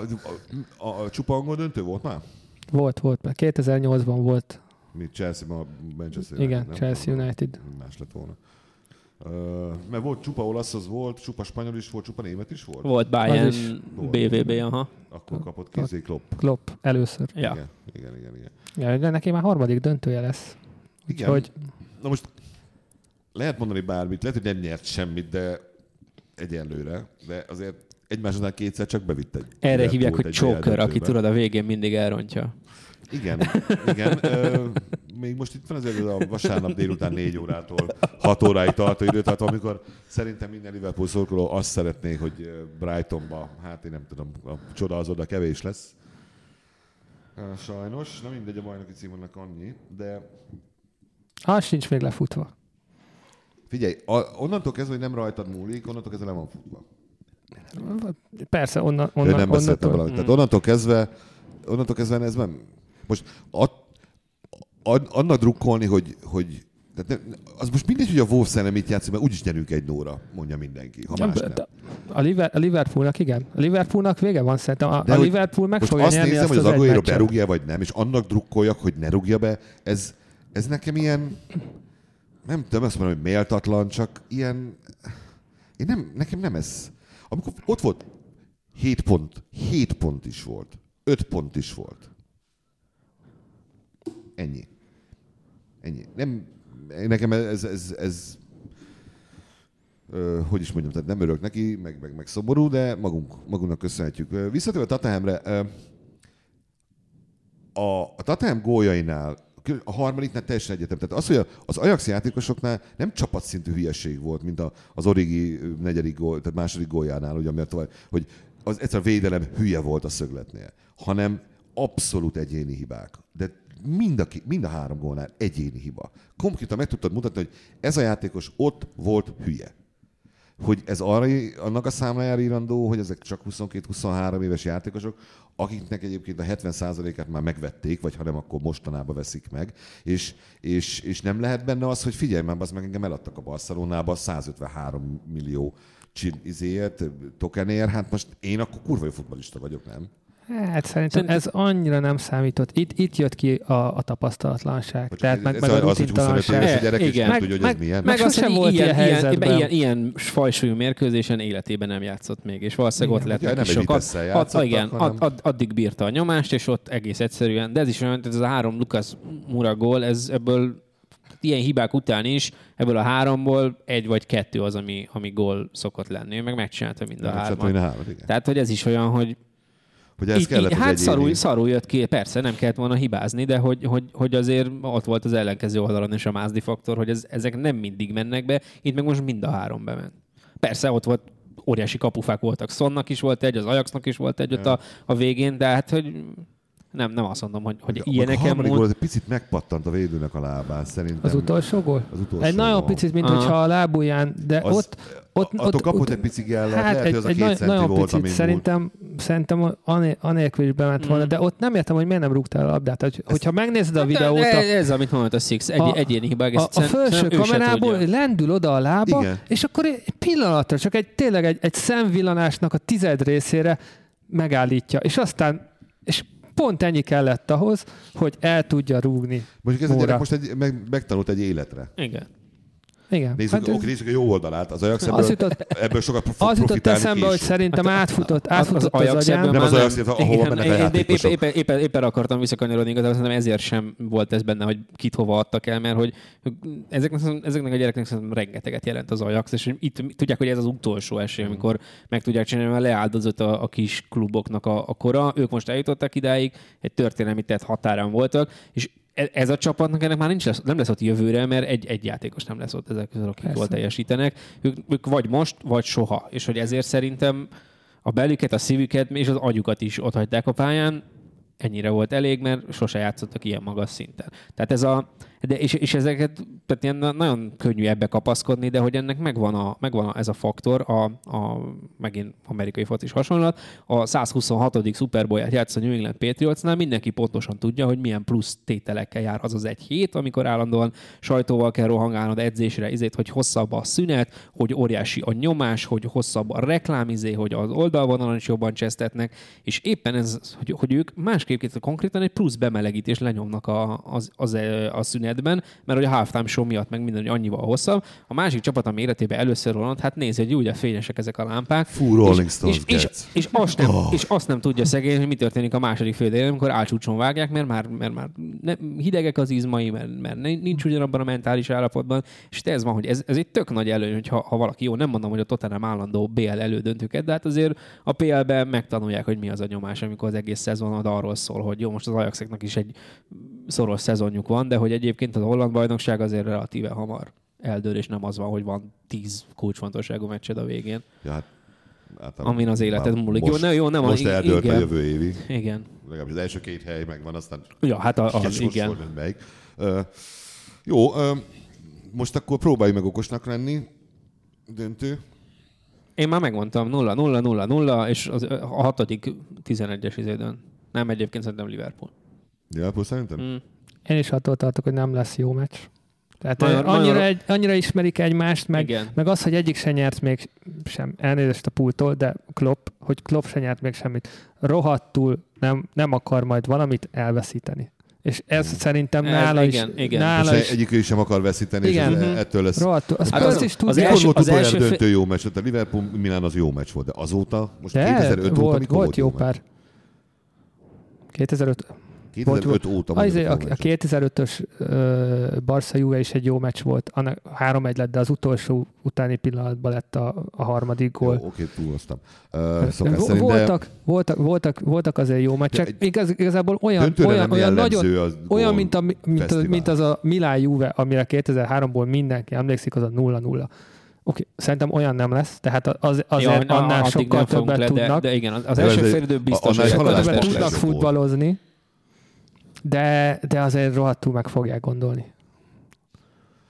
a, a, a csupa angol döntő volt már? Volt, volt. mert 2008-ban volt. Mi Chelsea, ma Manchester Igen, nem? Chelsea United. Más lett volna. Uh, mert volt csupa olasz, az volt, csupa spanyol is volt, csupa német is volt. Volt Bayern, is volt. BVB, aha. Akkor kapott kézé Klopp. Klopp először. Ja. Igen, igen, igen. igen. Ja, de neki már harmadik döntője lesz. igen. Úgyhogy Na most lehet mondani bármit, lehet, hogy nem nyert semmit, de egyenlőre, de azért egymás után kétszer csak bevitt egy. Erre hívják, hogy choker, aki tudod a végén mindig elrontja. Igen, igen. Ö, még most itt van azért a vasárnap délután négy órától hat óráig tartó időtartam, amikor szerintem minden Liverpool szurkoló azt szeretné, hogy Brightonba, hát én nem tudom, a csoda az oda kevés lesz. Sajnos, nem mindegy a bajnoki címnek annyi, de az sincs még lefutva. figyelj, a, onnantól kezdve, hogy nem rajtad múlik, onnantól kezdve le van futva. Persze, onnan, Onnan, onnan, nem beszéltem onnantól, valamit. Tehát onnantól kezdve, onnantól kezdve ez nem... Most ad, ad, annak drukkolni, hogy, hogy Tehát ne, az most mindegy, hogy a Wolves ellen mit játszik, mert úgyis nyerünk egy nóra, mondja mindenki, ha más nem. A, Liver, a Liverpoolnak igen. A Liverpoolnak vége van szerintem. A, De a Liverpool meg fogja azt nyerni nézem, azt hogy az az Aguero berúgja vagy nem, és annak drukkoljak, hogy ne rúgja be, ez, ez nekem ilyen, nem tudom azt mondom, hogy méltatlan, csak ilyen, én nem, nekem nem ez. Amikor ott volt 7 pont, 7 pont is volt, 5 pont is volt. Ennyi. Ennyi. Nem, nekem ez, ez, ez ö, hogy is mondjam, tehát nem örök neki, meg, meg, meg szomorú, de magunk, magunknak köszönhetjük. Visszatérve Tottenhamre, ö, a, a Tottenham góljainál, a harmadiknál teljesen egyetem. Tehát az, hogy az Ajax játékosoknál nem csapatszintű hülyeség volt, mint az Origi negyedik gól, tehát második góljánál, ugye, mert tovább, hogy az egyszer a védelem hülye volt a szögletnél, hanem abszolút egyéni hibák. De mind a, mind a három gólnál egyéni hiba. Konkrétan meg tudtad mutatni, hogy ez a játékos ott volt hülye hogy ez arra, annak a számlájára írandó, hogy ezek csak 22-23 éves játékosok, akiknek egyébként a 70%-át már megvették, vagy ha nem, akkor mostanában veszik meg, és, és, és nem lehet benne az, hogy figyelj már, az meg engem eladtak a Barcelonába 153 millió csin, izéért, tokenért, hát most én akkor kurva jó futballista vagyok, nem? Hát szerintem ez annyira nem számított. Itt, itt jött ki a, a tapasztalatlanság. Vagy Tehát meg, ez meg a az, hogy 25 rutintalanság. éves a gyerek, Igen. nem Meg- tudja, hogy meg- ez milyen. meg- Meg az, hogy volt ilyen, ilyen ilyen, helyzetben. ilyen, ilyen fajsúlyú mérkőzésen életében nem játszott még, és valószínűleg ott Igen. lett Ugye, neki sokat. Ad, igen, ad, ad, addig bírta a nyomást, és ott egész egyszerűen, de ez is olyan, ez a három Lukas Mura gól, ez ebből ilyen hibák után is, ebből a háromból egy vagy kettő az, ami, ami gól szokott lenni. Ő meg megcsinálta mind a hármat. Tehát, hogy ez is olyan, hogy Hogy ez így, kellett így, hát szarul, szarul jött ki, persze nem kellett volna hibázni, de hogy, hogy, hogy azért ott volt az ellenkező oldalon is a mázdi faktor, hogy ez, ezek nem mindig mennek be, itt meg most mind a három bement. Persze ott volt óriási kapufák voltak, Sonnak is volt egy, az Ajaxnak is volt egy ott a, a végén, de hát hogy nem, nem azt mondom, hogy, hogy A- a ilyeneken harmadik mond... gól, egy picit megpattant a védőnek a lábán, szerintem. Az utolsó gól? Az utolsó Egy nagyon gól. picit, mint hogyha a lábujján, de Az- ott, ott, attól ott, kapott ott- egy pici gellet, hát lehet, egy, hogy az a egy két nagy, centi nagyon volt, picit, szerintem, szerintem ané, anélkül is bement volna, Mm. de ott nem értem, hogy miért nem rúgtál a labdát. Hogy, hogyha megnézed a Hát, videót, de, a, ez, amit mondott a Six, egy, A- egyéni hibák. a, a felső szerintem kamerából lendül oda a lába, Igen. és akkor egy pillanatra, csak egy tényleg egy, egy szemvillanásnak a tized részére megállítja, és aztán és pont ennyi kellett ahhoz, hogy el tudja rúgni. Mondjuk ez a gyerek most egy, meg, megtanult egy életre. Igen. Igen. Nézzük, Hát hát ez- oké, nézzük a jó oldalát. Az Ajax az ebből, jutott, ebből sokat fog az jutott eszembe, hogy szerintem átfutott, Az- átfutott az, Ajax agyán. ebből Nem az Ajax, Igen, mennek. Éppen, éppen, éppen akartam visszakanyarodni, igazából szerintem ezért sem volt ez benne, hogy kit hova adtak el, mert hogy ezeknek, ezeknek a gyerekeknek szerintem rengeteget jelent az Ajax, és itt tudják, hogy ez az utolsó esély, Mhm. amikor meg tudják csinálni, mert leáldozott a, a kis kluboknak a, a kora, ők most eljutottak idáig, egy történelmi tett határán voltak, és ez a csapatnak ennek már nincs lesz, nem lesz ott jövőre, mert egy, egy játékos nem lesz ott ezek közül, akik Persze. jól teljesítenek. Ők, ők vagy most, vagy soha. És hogy ezért szerintem a belüket, a szívüket és az agyukat is ott hagyták a pályán, ennyire volt elég, mert sose játszottak ilyen magas szinten. Tehát ez a, de és, és ezeket, tehát ilyen na- nagyon könnyű ebbe kapaszkodni, de hogy ennek megvan, a, megvan a, ez a faktor, a, a, megint amerikai focis hasonlat, a 126. Super Bowl-ját játsz a New England Patriotsnál, mindenki pontosan tudja, hogy milyen plusz tételekkel jár az az egy hét, amikor állandóan sajtóval kell rohangálnod edzésre, izét, hogy hosszabb a szünet, hogy óriási a nyomás, hogy hosszabb a reklámizé, hogy az oldalvonalon is jobban csesztetnek, és éppen ez, hogy, hogy ők másképp konkrétan egy plusz bemelegítés lenyomnak a, az, az, a szünetben, mert hogy a halftime show miatt meg minden hogy annyival hosszabb. A másik csapat, ami életében először rolant, hát nézd, hogy ugye fényesek ezek a lámpák. Fú, Rolling és, Stones és, és, és, azt nem, Oh. és azt nem tudja szegény, hogy mi történik a második fél amikor álcsúcson vágják, mert már, mert már ne, hidegek az izmai, mert, mert nincs ugyanabban a mentális állapotban, és ez van, hogy ez, ez egy tök nagy előny, hogyha ha valaki jó, nem mondom, hogy a Tottenham állandó BL elődöntőket, de hát azért a PL-ben megtanulják, hogy mi az a nyomás, amikor az egész szezon arról szól, hogy jó, most az Ajaxeknak is egy szoros szezonjuk van, de hogy egyébként az holland bajnokság azért relatíve hamar eldől, és nem az van, hogy van tíz kulcsfontosságú meccsed a végén, Ja, hát, általában amin az életed múlik. Most, jó, ne, jó, nem most a, eldőlt a igen, jövő évig. igen. Legalábbis az első két hely megvan, aztán Ja, hát a, az, igen. melyik. Ö, jó, ö, most akkor próbálj meg okosnak lenni. Döntő. Én már megmondtam, 0 0 0 0 és az, a hatodik 11-es izédön. Nem egyébként szerintem Liverpool. Liverpool szerintem? Mm. Én is attól tartok, hogy nem lesz jó meccs. Tehát nagyon, annyira, nagyon- egy, annyira ismerik egymást, meg, Igen. meg az, hogy egyik se nyert még sem, elnézést a pultól, de Klopp, hogy Klopp se nyert még semmit. Rohadtul nem, nem akar majd valamit elveszíteni. És ez szerintem Ez nála is, igen, igen. nála is egyikő is sem akar veszíteni, Igen. és ez- ettől lesz. rohadtul. Az, Hát az- az, is az első- volt az első döntő jó meccs? A Liverpool Milán az jó meccs volt, de azóta, most De 2005 óta volt, volt jó meccs? pár. 2005, 2005 óta az, mondjuk a, a meccs. 2005-ös uh, Barca Juve is egy jó meccs volt. Annak 3-1 lett, de az utolsó utáni pillanatban lett a, a harmadik gól. Jó, oké, túloztam. Uh, szokás szerint, de voltak, voltak, voltak, voltak azért jó meccsek. egy- Igaz, igazából olyan, olyan, olyan nagyon, az olyan mint, a, mint, az, fesztivál. mint az a Milán Juve, amire 2003-ból mindenki emlékszik, az a 0-0. Oké, szerintem olyan nem lesz, tehát az, azért Ja, annál sokkal többet le, de, tudnak, de igen, az, az De első félidő biztos, hogy sokkal többet lesz tudnak a futballozni, de, de azért rohadtul meg fogják gondolni.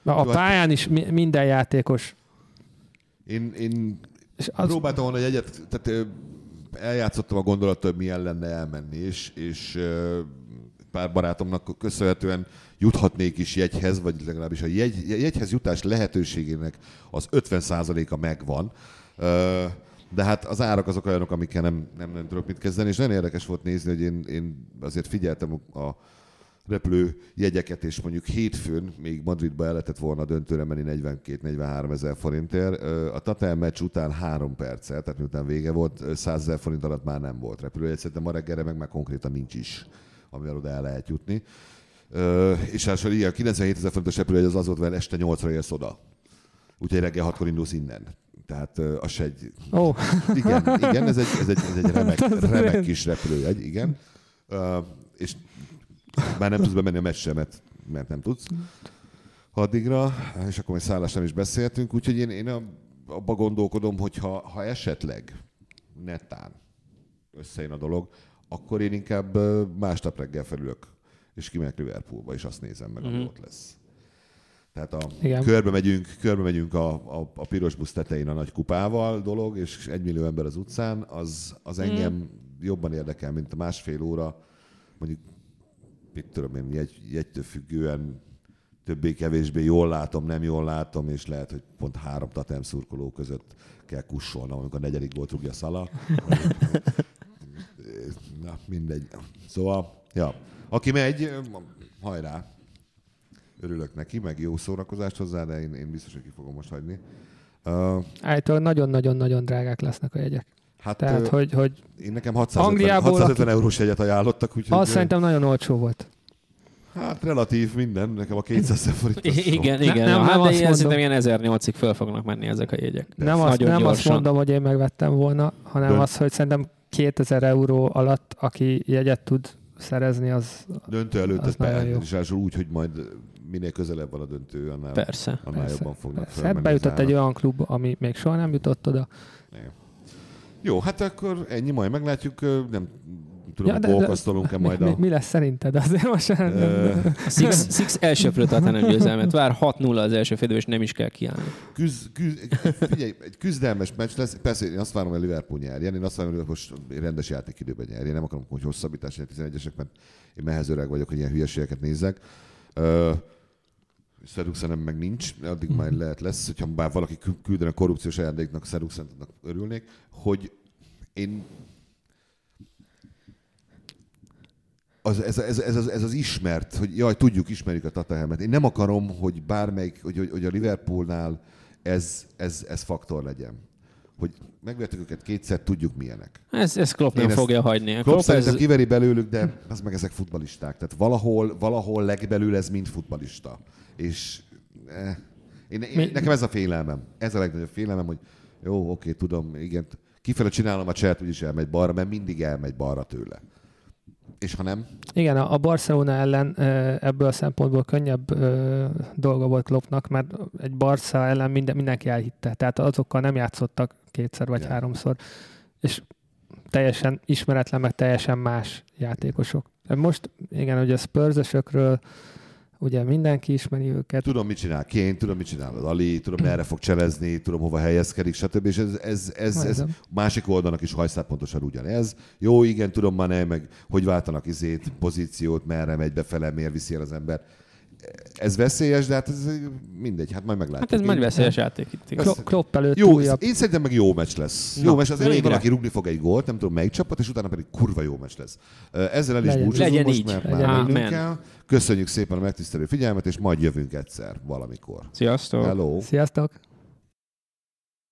A hát- pályán is mi- minden játékos, Én, én és az... próbáltam volna, hogy egyet, tehát eljátszottam a gondolattal, hogy milyen lenne elmenni, és, és pár barátomnak köszönhetően juthatnék is jegyhez, vagy legalábbis a jegy, jegyhez jutás lehetőségének az 50%-a megvan. Ö, De hát az árak azok olyanok, amikkel nem, nem, nem tudok mit kezdeni, és nagyon érdekes volt nézni, hogy én, én azért figyeltem a repülő jegyeket, és mondjuk hétfőn még Madridba el lehetett volna döntőre menni 42-43 ezer forintért. A Tatel meccs után három perccel, tehát miután vége volt, ö, 100 ezer forint alatt már nem volt repülőjegy, szerintem ma reggelre meg már konkrétan nincs is, amivel oda el lehet jutni. És hát igen, 97 ezer forintos repülőjegy az az volt, hogy este 8-ra érsz oda. Úgyhogy reggel 6-kor indulsz innen. Tehát az se egy ó, igen, igen, ez egy, ez egy, ez egy remek, remek kis repülőjegy, igen. Uh, és már nem tudsz bemenni a meccsre, mert, mert nem tudsz addigra, és akkor majd szállás nem is beszéltünk, úgyhogy én, én a- abba gondolkodom, hogy ha, ha esetleg netán összejön a dolog, akkor én inkább másnap reggel felülök, és kimegyek Liverpoolba, és azt nézem meg, ami Mhm. ott lesz. Tehát a, Igen. körbe megyünk, körbe megyünk a, a, a piros busz tetején a nagy kupával dolog, és egy millió ember az utcán, az, az engem jobban érdekel, mint a másfél óra, mondjuk, mit tudom én, jegy, jegytől függően többé-kevésbé jól látom, nem jól látom, és lehet, hogy pont három tatem szurkoló között kell kussolnom, amikor a negyedik volt rúgja Szala. Na, mindegy. Szóval, ja. Aki megy, hajrá. Örülök neki, meg jó szórakozást hozzá, de én, én biztos, hogy ki fogom most hagyni. Uh, állítólag nagyon-nagyon-nagyon drágák lesznek a jegyek. hát Tehát, uh, hogy, hogy én nekem 650, Angliából, 650 eurós jegyet ajánlottak, úgyhogy az ö, szerintem nagyon olcsó volt. hát relatív minden, nekem a 200 forint az sok. Igen, Ne- igen. nem, Nem, nem hát de azt ilyen szerintem ilyen 1008-ig föl fognak menni ezek a jegyek. Nem, azt, nem azt mondom, hogy én megvettem volna, hanem Dönt- az, hogy szerintem 2000 euró alatt, aki jegyet tud szerezni, az Döntő előtt Az ez nagyon jó. be, és ráadásul úgy, hogy majd minél közelebb van a döntő, annál, Persze. annál Persze, jobban fognak persze. felmenni Hát bejutott egy olyan klub, ami még soha nem jutott oda. Jó, hát akkor ennyi, majd meglátjuk. Nem tudom, Ja, ja, de- Mi, majd mi, a... mi lesz szerinted? Azért most ö, nem. A Six, Six elsőprő Tottenham győzelmet vár, 6-0 az első félidő, és nem is kell kiállni. küz, küz, figyelj, egy küzdelmes meccs lesz. Persze én azt várom, hogy a Liverpool nyerjen. Én azt várom, hogy most rendes játékidőben nyerjen. Nem akarom, hogy hosszabbítás legyen 11-esek, mert én mehez öreg vagyok, hogy ilyen hülyeségeket nézzek. Uh, Szeruxenem meg nincs, addig majd lehet lesz, hogyha bár valaki kü- küldene korrupciós ajándéknak Szeruxennek örülnék, hogy én az, ez, ez, ez, ez, az ismert, hogy jaj, tudjuk, ismerjük a Tatahelmet. Én nem akarom, hogy bármelyik, hogy, hogy, hogy a Liverpoolnál ez, ez, ez faktor legyen. Hogy megvettük őket kétszer, tudjuk milyenek. Ez, ez Klopp nem Én ezt- fogja hagyni. Klopp Klopp ez, kiveri belőlük, de az meg ezek futbalisták. Tehát valahol, valahol legbelül ez mind futbalista. És eh, én, én, Mi- nekem ez a félelmem. Ez a legnagyobb félelmem, hogy jó, oké, tudom, igen, kifele csinálom a cselt, úgyis elmegy balra, mert mindig elmegy balra tőle. És ha nem, Igen, a Barcelona ellen ebből a szempontból könnyebb dolga volt Kloppnak, mert egy Barca ellen minden, mindenki elhitte. Tehát azokkal nem játszottak kétszer vagy Igen. háromszor. És teljesen ismeretlen, meg teljesen más játékosok. Most, igen, ugye a spurs ugye mindenki ismeri őket. tudom, mit csinál Kén, tudom, mit csinál Ali, tudom, merre fog cselezni, tudom, hova helyezkedik, stb. És ez, ez, ez, ez Nézem. másik oldalnak is hajszál pontosan ugyanez. Jó, igen, tudom, már nem, meg hogy váltanak izét, pozíciót, merre megy befele, miért viszi el az ember. Ez veszélyes, de hát ez mindegy, hát majd meglátjuk. Hát ez majd veszélyes játék itt. Klopp előtt Jó, újabb. én szerintem meg jó meccs lesz. Na, jó meccs, az elején valaki rugni fog egy gólt, nem tudom melyik csapat, és utána pedig kurva jó meccs lesz. Ezzel el is Legyen. búcsúzunk Legyen most, így. mert Legyen már mennünk kell. Köszönjük szépen a megtisztelő figyelmet, és majd jövünk egyszer valamikor. Sziasztok! Hello! Sziasztok!